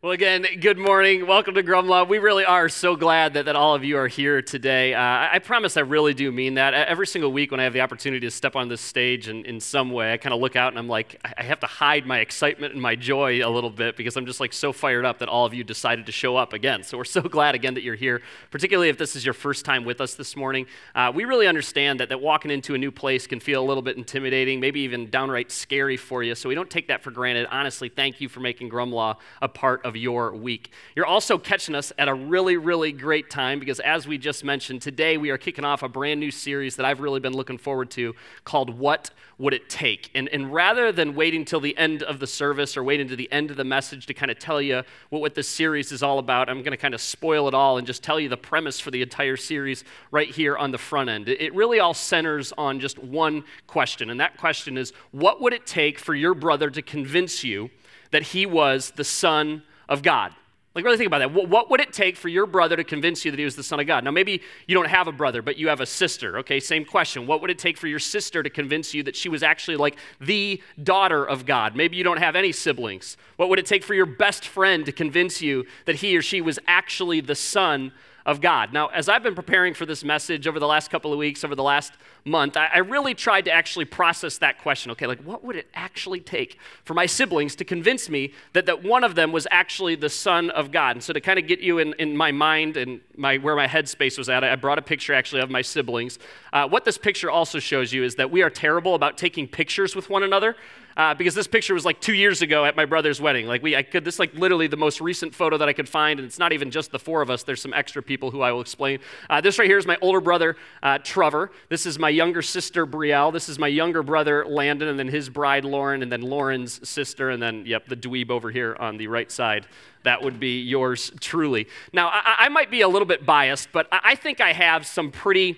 Well, again, good morning. Welcome to Grumlaw. We really are so glad that, that all of you are here today. Uh, I, promise I really do mean that. Every single week when I have the opportunity to step on this stage in, in some way, I kind of look out and I'm like, I have to hide my excitement and my joy a little bit because I'm just like so fired up that all of you decided to show up again. So we're so glad again that you're here, particularly if this is your first time with us this morning. Uh, we really understand that, that walking into a new place can feel a little bit intimidating, maybe even downright scary for you. So we don't take that for granted. Honestly, thank you for making Grumlaw a part of your week. You're also catching us at a really, really great time because, as we just mentioned, today we are kicking off a brand new series that I've really been looking forward to called What Would It Take? And, and rather than waiting till the end of the service or waiting to the end of the message to kind of tell you what, what this series is all about, I'm going to kind of spoil it all and just tell you the premise for the entire series right here on the front end. It really all centers on just one question, and that question is what would it take for your brother to convince you? that he was the Son of God. Like, really think about that. What would it take for your brother to convince you that he was the Son of God? Now, maybe you don't have a brother, but you have a sister. Okay, same question. What would it take for your sister to convince you that she was actually like the daughter of God? Maybe you don't have any siblings. What would it take for your best friend to convince you that he or she was actually the Son of God. Now, as I've been preparing for this message over the last couple of weeks, over the last month, I, I, really tried to actually process that question. Okay, like what would it actually take for my siblings to convince me that, that one of them was actually the Son of God? And so to kind of get you in, in my mind and my, where my headspace was at, I brought a picture actually of my siblings. Uh, what this picture also shows you is that we are terrible about taking pictures with one another uh, because this picture was like two years ago at my brother's wedding. Like we, I could, this like literally the most recent photo that I could find, and it's not even just the four of us. There's some extra people who I will explain. Uh, this right here is my older brother uh, Trevor. This is my younger sister Brielle. This is my younger brother Landon, and then his bride Lauren, and then Lauren's sister, and then yep, the dweeb over here on the right side. That would be yours truly. Now I, I might be a little bit biased, but I, I think I have some pretty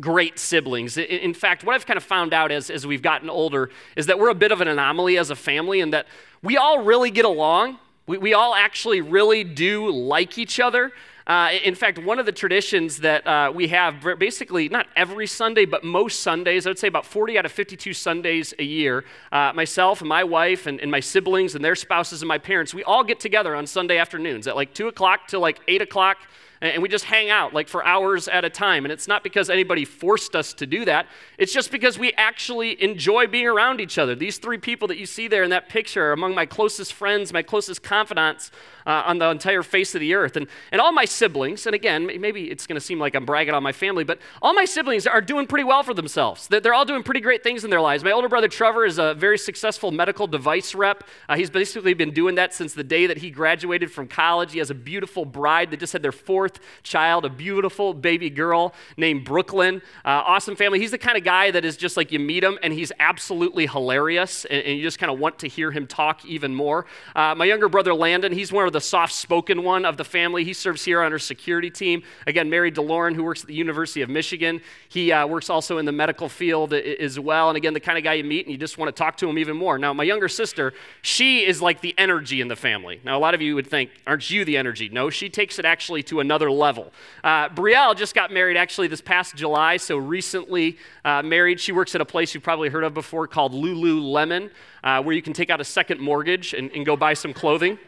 great siblings. In fact, what I've kind of found out as, as we've gotten older is that we're a bit of an anomaly as a family and that we all really get along. We, we all actually really do like each other. Uh, in fact, one of the traditions that uh, we have, basically not every Sunday, but most Sundays, I would say about 40 out of 52 Sundays a year, uh, myself and my wife and, and, my siblings and their spouses and my parents, we all get together on Sunday afternoons at like 2 o'clock to like 8 o'clock and we just hang out like for hours at a time. And it's not because anybody forced us to do that, it's just because we actually enjoy being around each other. These three people that you see there in that picture are among my closest friends, my closest confidants uh, on the entire face of the earth. And, and all my siblings, and again, maybe it's going to seem like I'm bragging on my family, but all my siblings are doing pretty well for themselves. They're, they're all doing pretty great things in their lives. My older brother Trevor is a very successful medical device rep. Uh, he's basically been doing that since the day that he graduated from college. He has a beautiful bride that just had their fourth child, a beautiful baby girl named Brooklyn. Uh, awesome family. He's the kind of guy that is just like you meet him and he's absolutely hilarious and, and you just kind of want to hear him talk even more. Uh, my younger brother Landon, he's one of the soft spoken one of the family. He serves here on our security team. Again, married to Lauren, who works at the University of Michigan. He uh, works also in the medical field as well. And again, the kind of guy you meet and you just want to talk to him even more. Now, my younger sister, she is like the energy in the family. Now, a lot of you would think, aren't you the energy? No, she takes it actually to another level. Uh, Brielle just got married actually this past July, so recently uh, married. She works at a place you've probably heard of before called Lululemon, uh, where you can take out a second mortgage and, and go buy some clothing.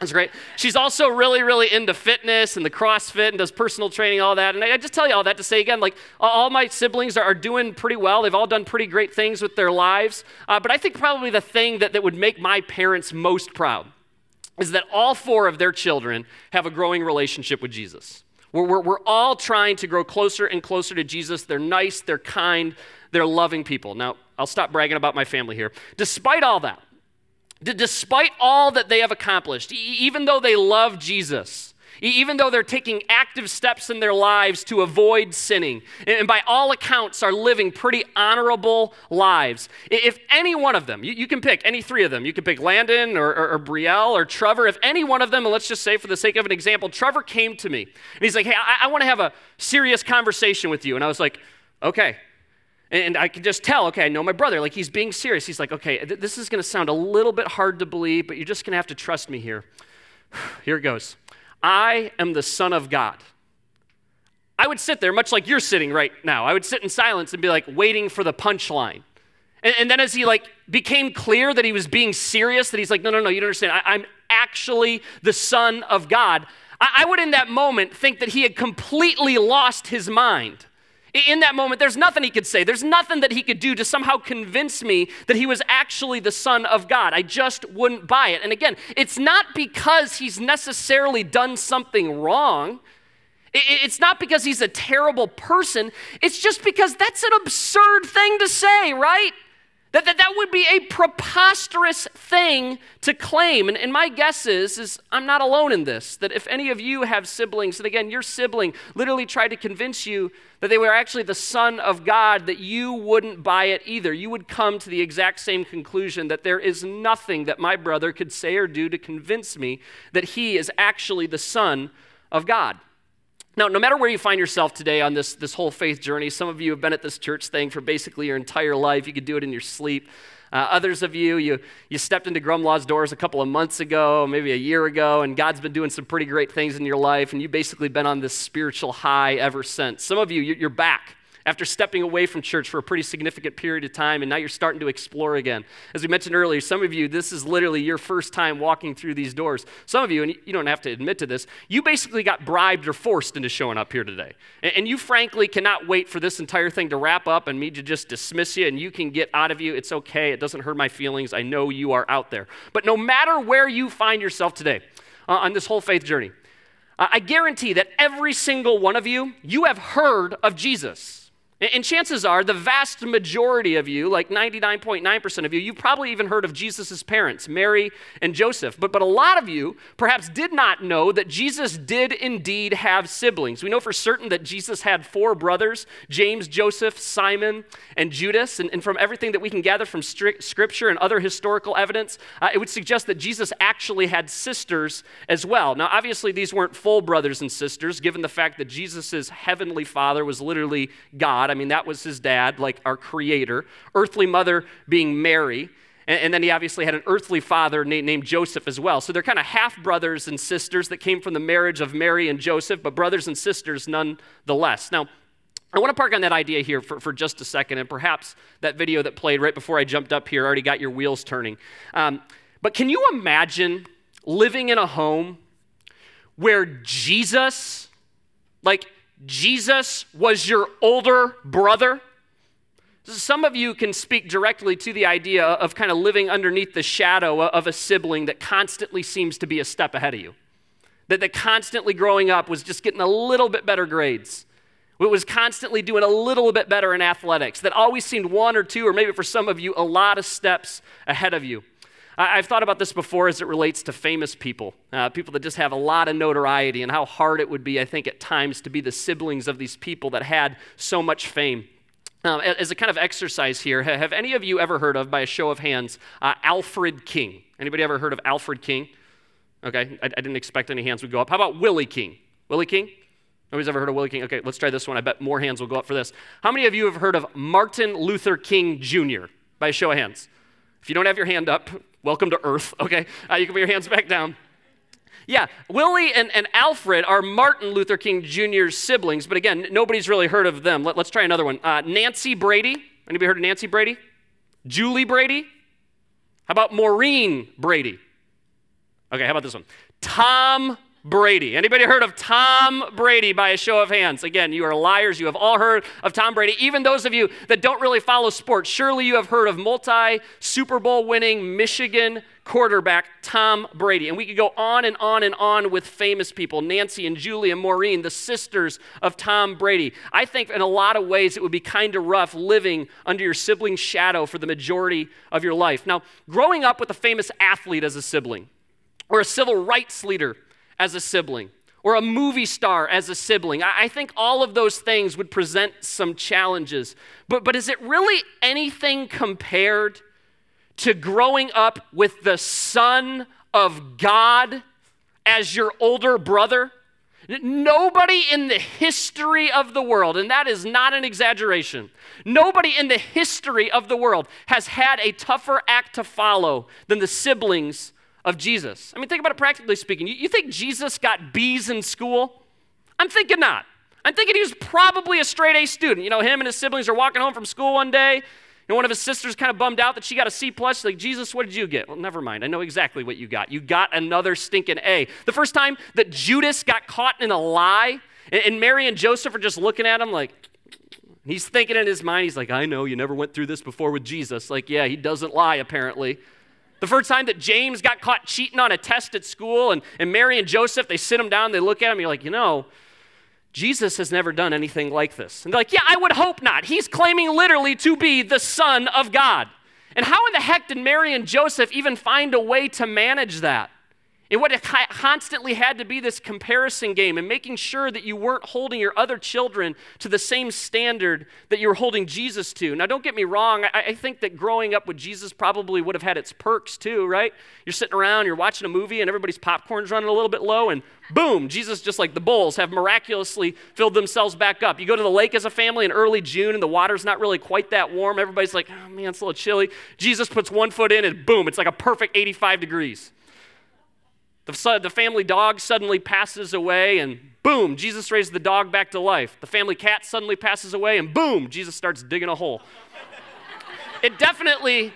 That's great. She's also really, really into fitness and the CrossFit and does personal training, all that. And I just tell you all that to say again, like all my siblings are, doing pretty well. They've all done pretty great things with their lives. Uh, but I think probably the thing that, that would make my parents most proud is that all four of their children have a growing relationship with Jesus. We're, we're, we're all trying to grow closer and closer to Jesus. They're nice, they're kind, they're loving people. Now, I'll stop bragging about my family here. Despite all that, despite all that they have accomplished, even though they love Jesus, even though they're taking active steps in their lives to avoid sinning, and by all accounts are living pretty honorable lives. If any one of them, you, you can pick any three of them, you can pick Landon or, or, or, Brielle or Trevor, if any one of them, and let's just say for the sake of an example, Trevor came to me and he's like, hey, I, I want to have a serious conversation with you. And I was like, okay. And I can just tell, okay, I know my brother. Like, he's being serious. He's like, okay, th- this is going to sound a little bit hard to believe, but you're just going to have to trust me here. Here it goes. I am the Son of God. I would sit there, much like you're sitting right now. I would sit in silence and be like, waiting for the punchline. And, and then as he like became clear that he was being serious, that he's like, no, no, no, you don't understand. I, I'm actually the Son of God, I would in that moment think that he had completely lost his mind. In that moment, there's nothing he could say. There's nothing that he could do to somehow convince me that he was actually the Son of God. I just wouldn't buy it. And again, it's not because he's necessarily done something wrong. It's not because he's a terrible person. It's just because that's an absurd thing to say, right? That, that, that would be a preposterous thing to claim. And, and my guess is, is I'm not alone in this. That if any of you have siblings, and again, your sibling literally tried to convince you that they were actually the Son of God, that you wouldn't buy it either. You would come to the exact same conclusion that there is nothing that my brother could say or do to convince me that he is actually the Son of God. Now, no matter where you find yourself today on this, this whole faith journey, some of you have been at this church thing for basically your entire life. You could do it in your sleep. Uh, others of you, you, you stepped into Grumlaw's doors a couple of months ago, maybe a year ago, and God's been doing some pretty great things in your life, and you've basically been on this spiritual high ever since. Some of you, you're back after stepping away from church for a pretty significant period of time, and now you're starting to explore again. As we mentioned earlier, some of you, this is literally your first time walking through these doors. Some of you, and you don't have to admit to this, you basically got bribed or forced into showing up here today. And you frankly cannot wait for this entire thing to wrap up and me to just dismiss you and you can get out of you. It's okay, it doesn't hurt my feelings. I know you are out there. But no matter where you find yourself today uh, on this whole faith journey, I guarantee that every single one of you, you have heard of Jesus. And chances are, the vast majority of you, like 99.9% of you, you've probably even heard of Jesus' parents, Mary and Joseph. But, but a lot of you perhaps did not know that Jesus did indeed have siblings. We know for certain that Jesus had four brothers James, Joseph, Simon, and Judas. And, and from everything that we can gather from scripture and other historical evidence, uh, it would suggest that Jesus actually had sisters as well. Now, obviously, these weren't full brothers and sisters, given the fact that Jesus' heavenly father was literally God. I mean, that was his dad, like our creator. Earthly mother being Mary. And, then he obviously had an earthly father named, named Joseph as well. So they're kind of half brothers and sisters that came from the marriage of Mary and Joseph, but brothers and sisters nonetheless. Now, I want to park on that idea here for, for just a second, and perhaps that video that played right before I jumped up here already got your wheels turning. Um, but can you imagine living in a home where Jesus, like Jesus was your older brother? Some of you can speak directly to the idea of kind of living underneath the shadow of a sibling that constantly seems to be a step ahead of you. That, that constantly growing up was just getting a little bit better grades. It was constantly doing a little bit better in athletics. That always seemed one or two, or maybe for some of you, a lot of steps ahead of you. I've thought about this before as it relates to famous people, uh, people that just have a lot of notoriety, and how hard it would be, I think, at times to be the siblings of these people that had so much fame. Um, as a kind of exercise here, have any of you ever heard of, by a show of hands, uh, Alfred King? Anybody ever heard of Alfred King? Okay, I, I, didn't expect any hands would go up. How about Willie King? Willie King? Nobody's ever heard of Willie King? Okay, let's try this one. I bet more hands will go up for this. How many of you have heard of Martin Luther King Jr. by a show of hands? If you don't have your hand up, welcome to Earth, okay? Uh, you can put your hands back down. Yeah, Willie and, and Alfred are Martin Luther King Jr.'s siblings, but again, nobody's really heard of them. Let, us try another one. Uh, Nancy Brady. Anybody heard of Nancy Brady? Julie Brady? How about Maureen Brady? Okay, how about this one? Tom Brady. Anybody heard of Tom Brady by a show of hands? Again, you are liars. You have all heard of Tom Brady. Even those of you that don't really follow sports, surely you have heard of multi Super Bowl winning Michigan quarterback Tom Brady. And we could go on and on and on with famous people Nancy and Julie and Maureen, the sisters of Tom Brady. I think in a lot of ways it would be kind of rough living under your sibling's shadow for the majority of your life. Now, growing up with a famous athlete as a sibling, or a civil rights leader as a sibling or a movie star as a sibling. I, think all of those things would present some challenges. But, but is it really anything compared to growing up with the Son of God as your older brother? Nobody in the history of the world, and that is not an exaggeration, nobody in the history of the world has had a tougher act to follow than the siblings of Jesus. I mean, think about it practically speaking. You, you think Jesus got B's in school? I'm thinking not. I'm thinking he was probably a straight A student. You know, him and his siblings are walking home from school one day. And one of his sisters kind of bummed out that she got a C plus. Like, Jesus, what did you get? Well, never mind. I know exactly what you got. You got another stinking A. The first time that Judas got caught in a lie, and Mary and Joseph are just looking at him like, he's thinking in his mind, he's like, I know you never went through this before with Jesus. Like, yeah, he doesn't lie, apparently. The first time that James got caught cheating on a test at school, and, and Mary and Joseph, they sit him down, they look at him, you're like, you know, Jesus has never done anything like this. And they're like, yeah, I would hope not. He's claiming literally to be the Son of God. And how in the heck did Mary and Joseph even find a way to manage that? And what it constantly had to be this comparison game and making sure that you weren't holding your other children to the same standard that you were holding Jesus to. Now, don't get me wrong, I, I think that growing up with Jesus probably would have had its perks too, right? You're sitting around, you're watching a movie, and everybody's popcorn's running a little bit low, and boom, Jesus, just like the bowls, have miraculously filled themselves back up. You go to the lake as a family in early June, and the water's not really quite that warm. Everybody's like, oh man, it's a little chilly. Jesus puts one foot in, and boom, it's like a perfect 85 degrees. The, the family dog suddenly passes away, and boom, Jesus raises the dog back to life. The family cat suddenly passes away, and boom, Jesus starts digging a hole. it definitely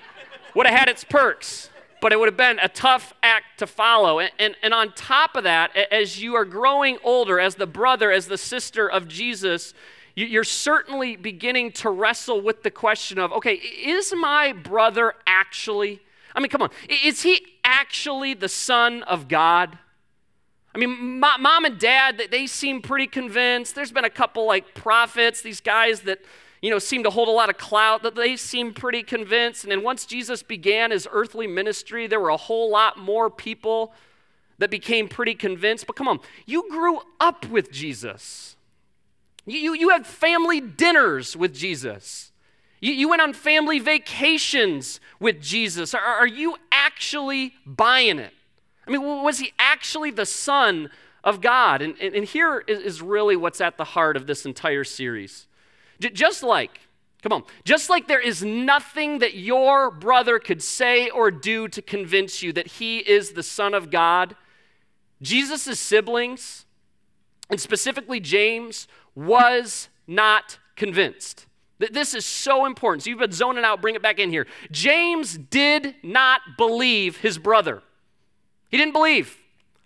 would have had its perks, but it would have been a tough act to follow. And, and, and on top of that, as you are growing older, as the brother, as the sister of Jesus, you're certainly beginning to wrestle with the question of okay, is my brother actually I mean, come on. Is he actually the Son of God? I mean, mom and dad, they seem pretty convinced. There's been a couple like prophets, these guys that, you know, seem to hold a lot of clout, that they seem pretty convinced. And then once Jesus began his earthly ministry, there were a whole lot more people that became pretty convinced. But come on, you grew up with Jesus. You, you, you had family dinners with Jesus. You, you went on family vacations with Jesus. Are, are you actually buying it? I mean, was he actually the Son of God? And, and, and here is, is really what's at the heart of this entire series. J- just like, come on, just like there is nothing that your brother could say or do to convince you that he is the Son of God, Jesus' siblings, and specifically James, was not convinced. This is so important. So you've been zoning out, bring it back in here. James did not believe his brother. He didn't believe.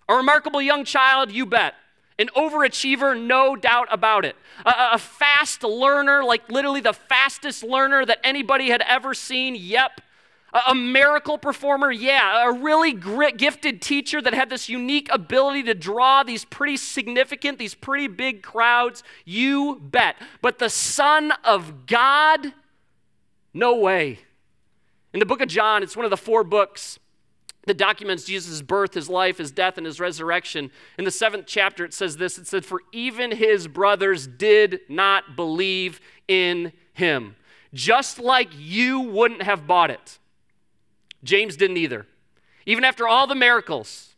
A remarkable young child, you bet. An overachiever, no doubt about it. A, a, fast learner, like literally the fastest learner that anybody had ever seen, yep. A miracle performer, yeah. A really gifted teacher that had this unique ability to draw these pretty significant, these pretty big crowds, you bet. But the Son of God, no way. In the book of John, it's one of the four books that documents Jesus' birth, his life, his death, and his resurrection. In the seventh chapter, it says this it said, For even his brothers did not believe in him, just like you wouldn't have bought it. James didn't either. Even after all the miracles,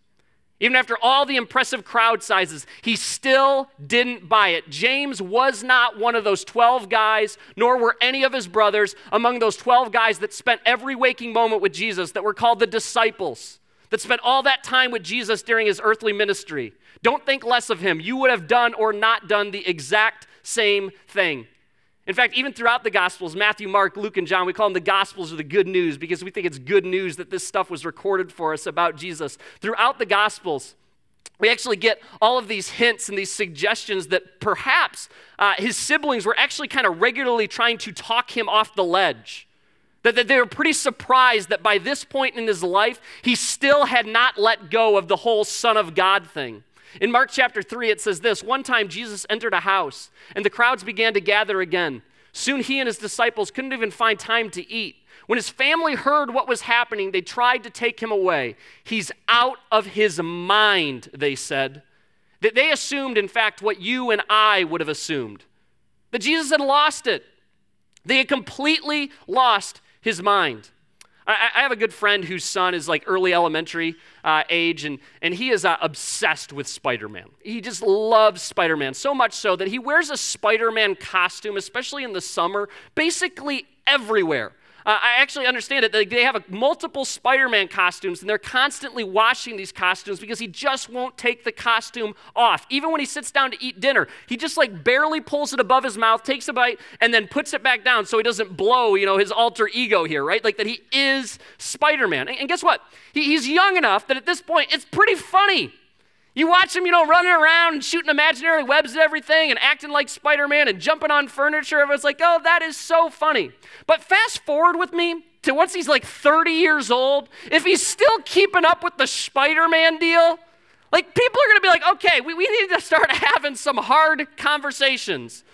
even after all the impressive crowd sizes, he still didn't buy it. James was not one of those 12 guys, nor were any of his brothers among those 12 guys that spent every waking moment with Jesus, that were called the disciples, that spent all that time with Jesus during his earthly ministry. Don't think less of him. You would have done or not done the exact same thing. In fact, even throughout the Gospels, Matthew, Mark, Luke, and John, we call them the Gospels or the good news because we think it's good news that this stuff was recorded for us about Jesus. Throughout the Gospels, we actually get all of these hints and these suggestions that perhaps uh, his siblings were actually kind of regularly trying to talk him off the ledge. That, that they were pretty surprised that by this point in his life, he still had not let go of the whole Son of God thing. In Mark chapter 3, it says this One time Jesus entered a house, and the crowds began to gather again. Soon he and his disciples couldn't even find time to eat. When his family heard what was happening, they tried to take him away. He's out of his mind, they said. That they assumed, in fact, what you and I would have assumed that Jesus had lost it. They had completely lost his mind. I, I have a good friend whose son is like early elementary uh, age, and, and he is uh, obsessed with Spider Man. He just loves Spider Man so much so that he wears a Spider Man costume, especially in the summer, basically everywhere. Uh, I actually understand it. They have a, multiple Spider Man costumes, and they're constantly washing these costumes because he just won't take the costume off. Even when he sits down to eat dinner, he just like barely pulls it above his mouth, takes a bite, and then puts it back down so he doesn't blow, you know, his alter ego here, right? Like that he is Spider Man. And, and, guess what? He, he's young enough that at this point it's pretty funny. You watch him, you know, running around and shooting imaginary webs at everything and acting like Spider Man and jumping on furniture. Everyone's like, oh, that is so funny. But fast forward with me to once he's like 30 years old, if he's still keeping up with the Spider Man deal, like people are going to be like, okay, we, we need to start having some hard conversations.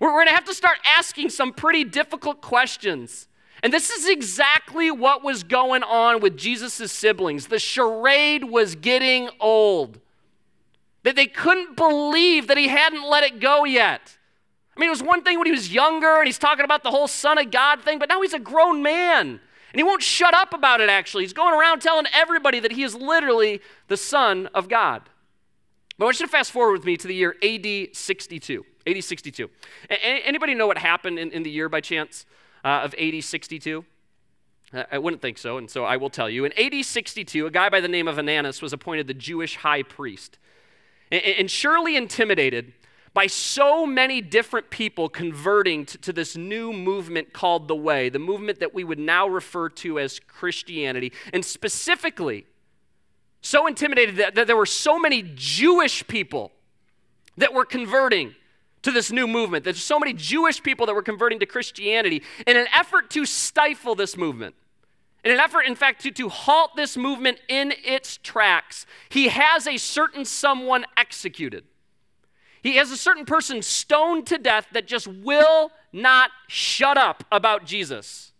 We're, we're going to have to start asking some pretty difficult questions. And this is exactly what was going on with Jesus' siblings. The charade was getting old. That they couldn't believe that he hadn't let it go yet. I mean, it was one thing when he was younger and he's talking about the whole Son of God thing, but now he's a grown man. And he won't shut up about it, actually. He's going around telling everybody that he is literally the Son of God. But I want you to fast forward with me to the year AD 62. AD 62. Anybody know what happened in, in the year by chance uh, of AD 62? I wouldn't think so, and so I will tell you. In AD 62, a guy by the name of Ananus was appointed the Jewish high priest and surely intimidated by so many different people converting to, this new movement called the Way, the movement that we would now refer to as Christianity. And specifically, so intimidated that, that there were so many Jewish people that were converting to this new movement. There's so many Jewish people that were converting to Christianity in an effort to stifle this movement. In an effort, in fact, to, to halt this movement in its tracks, he has a certain someone executed. He has a certain person stoned to death that just will not shut up about Jesus.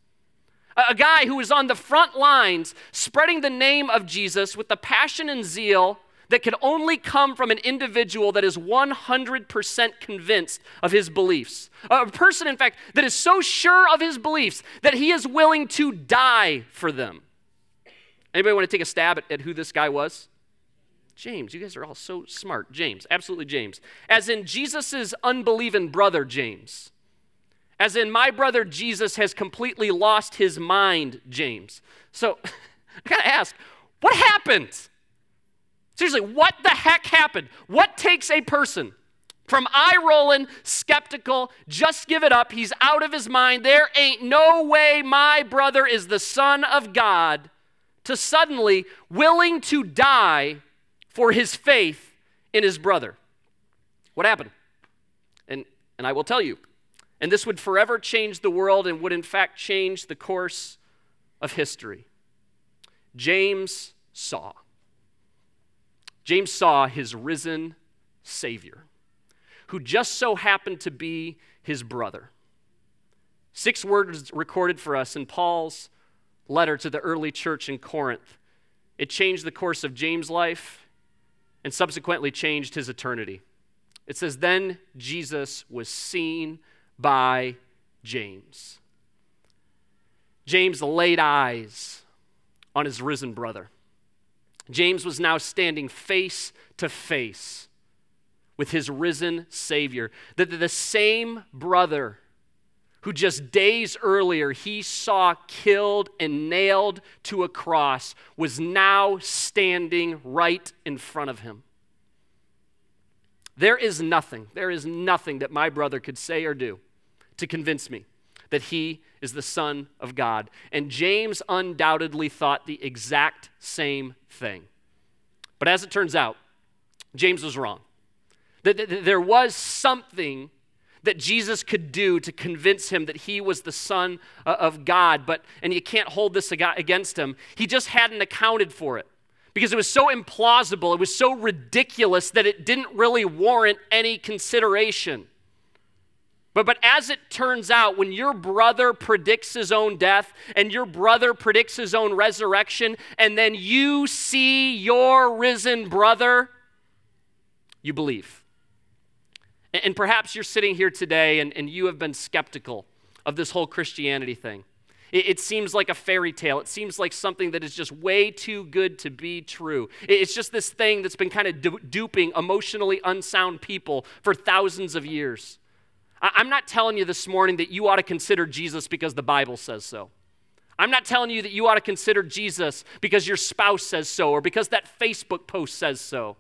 A, a guy who is on the front lines spreading the name of Jesus with the passion and zeal that can only come from an individual that is 100% convinced of his beliefs. A person, in fact, that is so sure of his beliefs that he is willing to die for them. Anybody want to take a stab at, at who this guy was? James. You guys are all so smart. James, absolutely James. As in Jesus' unbelieving brother, James. As in my brother Jesus has completely lost his mind, James. So I gotta ask, what happened? Seriously, what the heck happened? What takes a person from eye rolling, skeptical, just give it up, he's out of his mind, there ain't no way my brother is the Son of God, to suddenly willing to die for his faith in his brother? What happened? And, and I will tell you. And this would forever change the world and would, in fact, change the course of history. James saw. James saw his risen Savior, who just so happened to be his brother. Six words recorded for us in Paul's letter to the early church in Corinth. It changed the course of James' life and subsequently changed his eternity. It says, Then Jesus was seen by James. James laid eyes on his risen brother. James was now standing face to face with his risen Savior. That the same brother who just days earlier he saw killed and nailed to a cross was now standing right in front of him. There is nothing, there is nothing that my brother could say or do to convince me that he is the Son of God. And James undoubtedly thought the exact same thing. But as it turns out, James was wrong. That there was something that Jesus could do to convince him that he was the Son uh, of God, but, and you can't hold this against him. He just hadn't accounted for it because it was so implausible, it was so ridiculous that it didn't really warrant any consideration. But, but as it turns out, when your brother predicts his own death and your brother predicts his own resurrection, and then you see your risen brother, you believe. And, and perhaps you're sitting here today and, and you have been skeptical of this whole Christianity thing. It, it seems like a fairy tale. It seems like something that is just way too good to be true. It, it's just this thing that's been kind of du- duping emotionally unsound people for thousands of years. I'm not telling you this morning that you ought to consider Jesus because the Bible says so. I'm not telling you that you ought to consider Jesus because your spouse says so or because that Facebook post says so.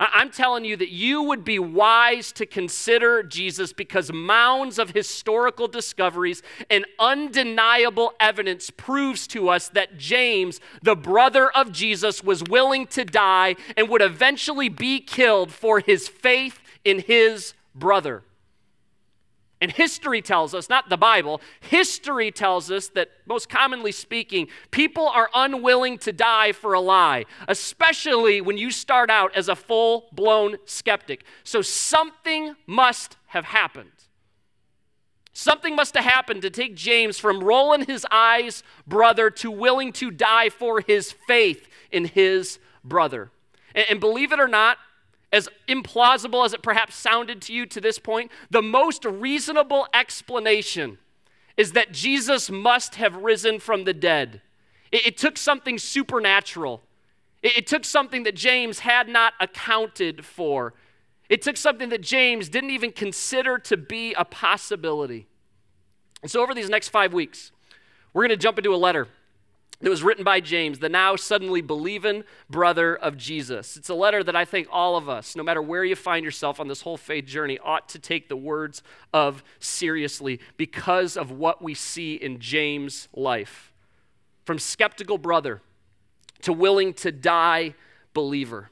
I'm telling you that you would be wise to consider Jesus because mounds of historical discoveries and undeniable evidence proves to us that James, the brother of Jesus, was willing to die and would eventually be killed for his faith in his brother. And history tells us, not the Bible, history tells us that, most commonly speaking, people are unwilling to die for a lie, especially when you start out as a full blown skeptic. So something must have happened. Something must have happened to take James from rolling his eyes, brother, to willing to die for his faith in his brother. And, and believe it or not, as implausible as it perhaps sounded to you to this point, the most reasonable explanation is that Jesus must have risen from the dead. It, it took something supernatural, it, it took something that James had not accounted for. It took something that James didn't even consider to be a possibility. And so, over these next five weeks, we're going to jump into a letter it was written by James, the now suddenly believing brother of Jesus. It's a letter that I think all of us, no matter where you find yourself on this whole faith journey, ought to take the words of seriously because of what we see in James' life. From skeptical brother to willing to die believer.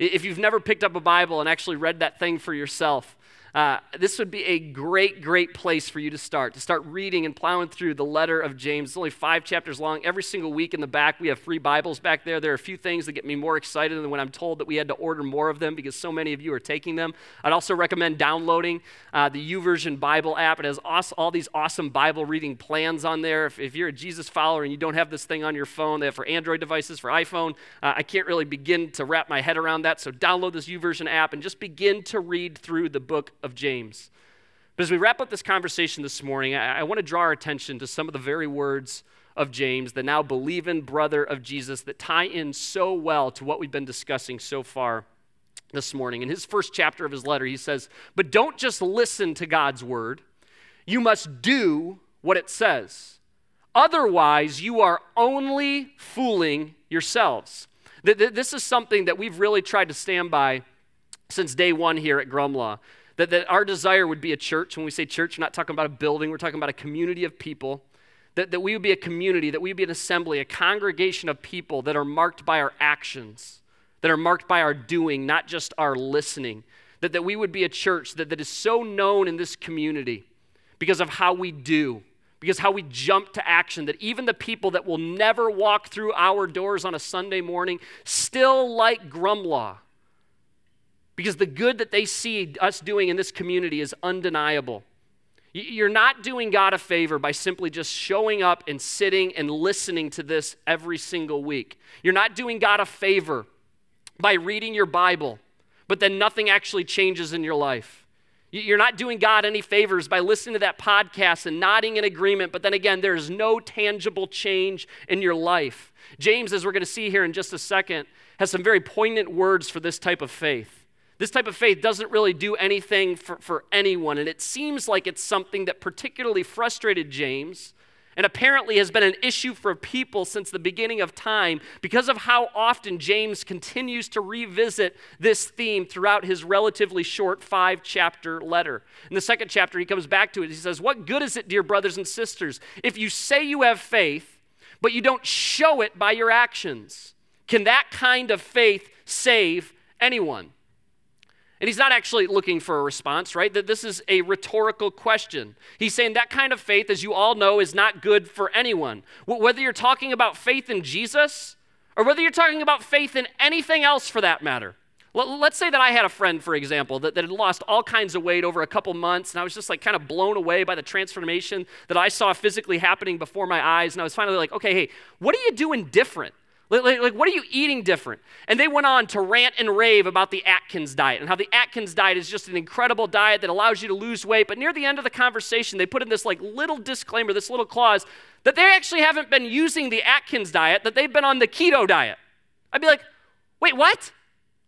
If you've never picked up a Bible and actually read that thing for yourself, uh, this would be a great, great place for you to start, to start reading and plowing through the letter of James. It's only five chapters long. Every single week in the back, we have free Bibles back there. There are a few things that get me more excited than when I'm told that we had to order more of them because so many of you are taking them. I'd also recommend downloading uh, the YouVersion Bible app. It has all these awesome Bible reading plans on there. If, if, you're a Jesus follower and you don't have this thing on your phone, they have for Android devices, for iPhone. Uh, I can't really begin to wrap my head around that. So download this YouVersion app and just begin to read through the book of James. But as we wrap up this conversation this morning, I, I want to draw our attention to some of the very words of James, the now believing brother of Jesus, that tie in so well to what we've been discussing so far this morning. In his first chapter of his letter, he says, But don't just listen to God's word, you must do what it says. Otherwise, you are only fooling yourselves. This is something that we've really tried to stand by since day one here at Grumlaw. That, that our desire would be a church. When we say church, we're not talking about a building, we're talking about a community of people. That, that we would be a community, that we would be an assembly, a congregation of people that are marked by our actions, that are marked by our doing, not just our listening. That, that we would be a church that, that is so known in this community because of how we do, because how we jump to action, that even the people that will never walk through our doors on a Sunday morning still like Grumlaw because the good that they see us doing in this community is undeniable. You're not doing God a favor by simply just showing up and sitting and listening to this every single week. You're not doing God a favor by reading your Bible, but then nothing actually changes in your life. You're not doing God any favors by listening to that podcast and nodding in agreement, but then again, there's no tangible change in your life. James, as we're going to see here in just a second, has some very poignant words for this type of faith. This type of faith doesn't really do anything for, for anyone, and it seems like it's something that particularly frustrated James and apparently has been an issue for people since the beginning of time because of how often James continues to revisit this theme throughout his relatively short five chapter letter. In the second chapter, he comes back to it. He says, What good is it, dear brothers and sisters, if you say you have faith, but you don't show it by your actions? Can that kind of faith save anyone? And he's not actually looking for a response, right? That this is a rhetorical question. He's saying that kind of faith, as you all know, is not good for anyone. Whether you're talking about faith in Jesus or whether you're talking about faith in anything else for that matter. Let's say that I had a friend, for example, that, that had lost all kinds of weight over a couple months, and I was just like kind of blown away by the transformation that I saw physically happening before my eyes. And I was finally like, okay, hey, what are you doing different? Like, like, what are you eating different? And they went on to rant and rave about the Atkins diet and how the Atkins diet is just an incredible diet that allows you to lose weight. But near the end of the conversation, they put in this like little disclaimer, this little clause that they actually haven't been using the Atkins diet, that they've been on the keto diet. I'd be like, wait, what?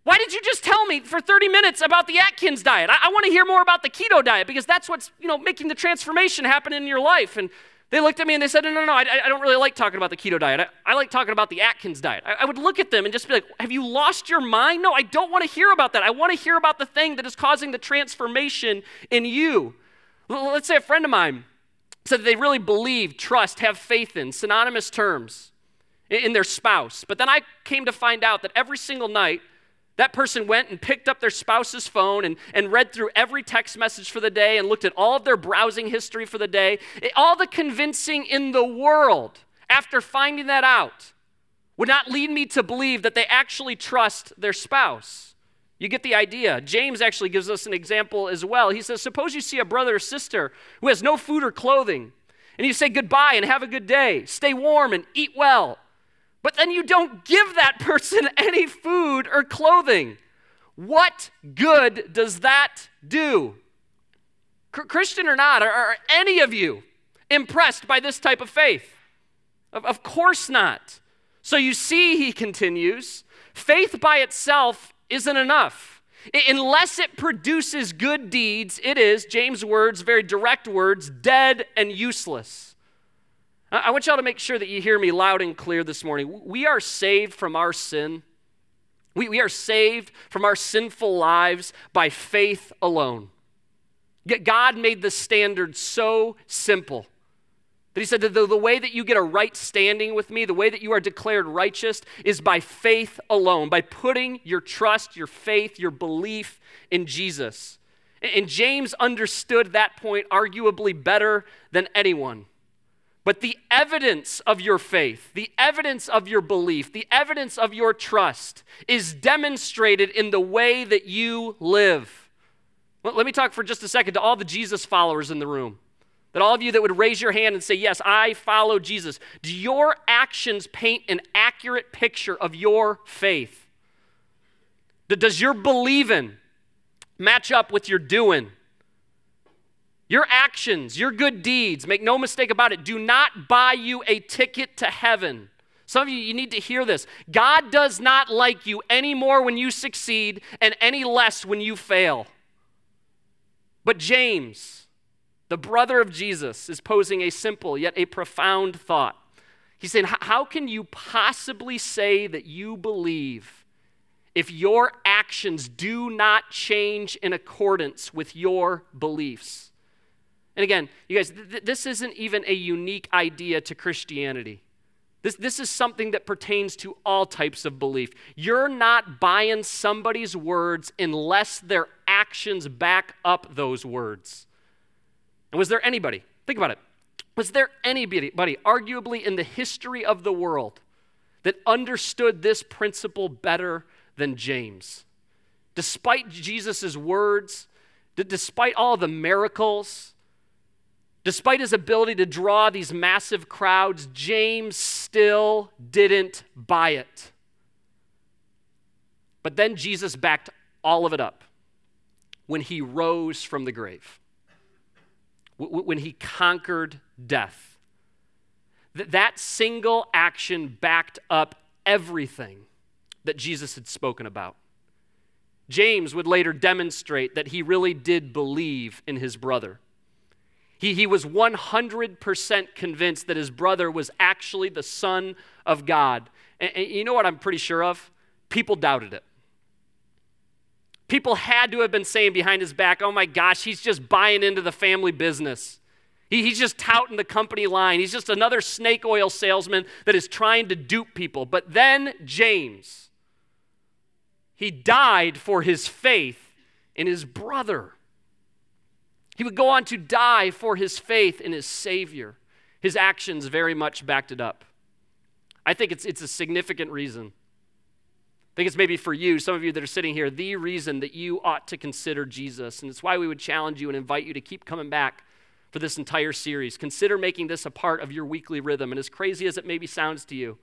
Why did you just tell me for 30 minutes about the Atkins diet? I, I want to hear more about the keto diet because that's what's, you know, making the transformation happen in your life. And They looked at me and they said, No, no, no, I, I don't really like talking about the keto diet. I, I like talking about the Atkins diet. I, I would look at them and just be like, Have you lost your mind? No, I don't want to hear about that. I want to hear about the thing that is causing the transformation in you. Let's say a friend of mine said that they really believe, trust, have faith in, synonymous terms, in their spouse. But then I came to find out that every single night, that person went and picked up their spouse's phone and, and read through every text message for the day and looked at all of their browsing history for the day. All the convincing in the world after finding that out would not lead me to believe that they actually trust their spouse. You get the idea. James actually gives us an example as well. He says, Suppose you see a brother or sister who has no food or clothing, and you say goodbye and have a good day, stay warm and eat well. But then you don't give that person any food or clothing. What good does that do? Christian or not, are, are, any of you impressed by this type of faith? Of, of course not. So you see, he continues, faith by itself isn't enough. Unless it produces good deeds, it is, James' words, very direct words, dead and useless. I want y'all to make sure that you hear me loud and clear this morning. We are saved from our sin. We, we are saved from our sinful lives by faith alone. God made the standard so simple that He said that the, the way that you get a right standing with me, the way that you are declared righteous, is by faith alone, by putting your trust, your faith, your belief in Jesus. And James understood that point arguably better than anyone. But the evidence of your faith, the evidence of your belief, the evidence of your trust is demonstrated in the way that you live. Let me talk for just a second to all the Jesus followers in the room. That all of you that would raise your hand and say, Yes, I follow Jesus. Do your actions paint an accurate picture of your faith? Does your believing match up with your doing? Your actions, your good deeds, make no mistake about it, do not buy you a ticket to heaven. Some of you, you need to hear this. God does not like you any more when you succeed and any less when you fail. But James, the brother of Jesus, is posing a simple yet a profound thought. He's saying, How can you possibly say that you believe if your actions do not change in accordance with your beliefs? And again, you guys, th- this isn't even a unique idea to Christianity. This, this is something that pertains to all types of belief. You're not buying somebody's words unless their actions back up those words. And was there anybody, think about it, was there anybody, arguably in the history of the world, that understood this principle better than James? Despite Jesus' words, despite all the miracles, Despite his ability to draw these massive crowds, James still didn't buy it. But then Jesus backed all of it up when he rose from the grave, when he conquered death. That single action backed up everything that Jesus had spoken about. James would later demonstrate that he really did believe in his brother. He, he was 100% convinced that his brother was actually the Son of God. And, and you know what I'm pretty sure of? People doubted it. People had to have been saying behind his back, oh my gosh, he's just buying into the family business. He, he's just touting the company line. He's just another snake oil salesman that is trying to dupe people. But then James, he died for his faith in his brother. He would go on to die for his faith in his Savior. His actions very much backed it up. I think it's, it's a significant reason. I think it's maybe for you, some of you that are sitting here, the reason that you ought to consider Jesus. And it's why we would challenge you and invite you to keep coming back for this entire series. Consider making this a part of your weekly rhythm. And as crazy as it maybe sounds to you,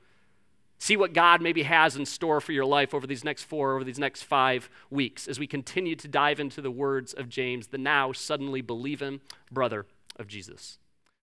See what God maybe has in store for your life over these next four, over these next five weeks as we continue to dive into the words of James, the now suddenly believing brother of Jesus.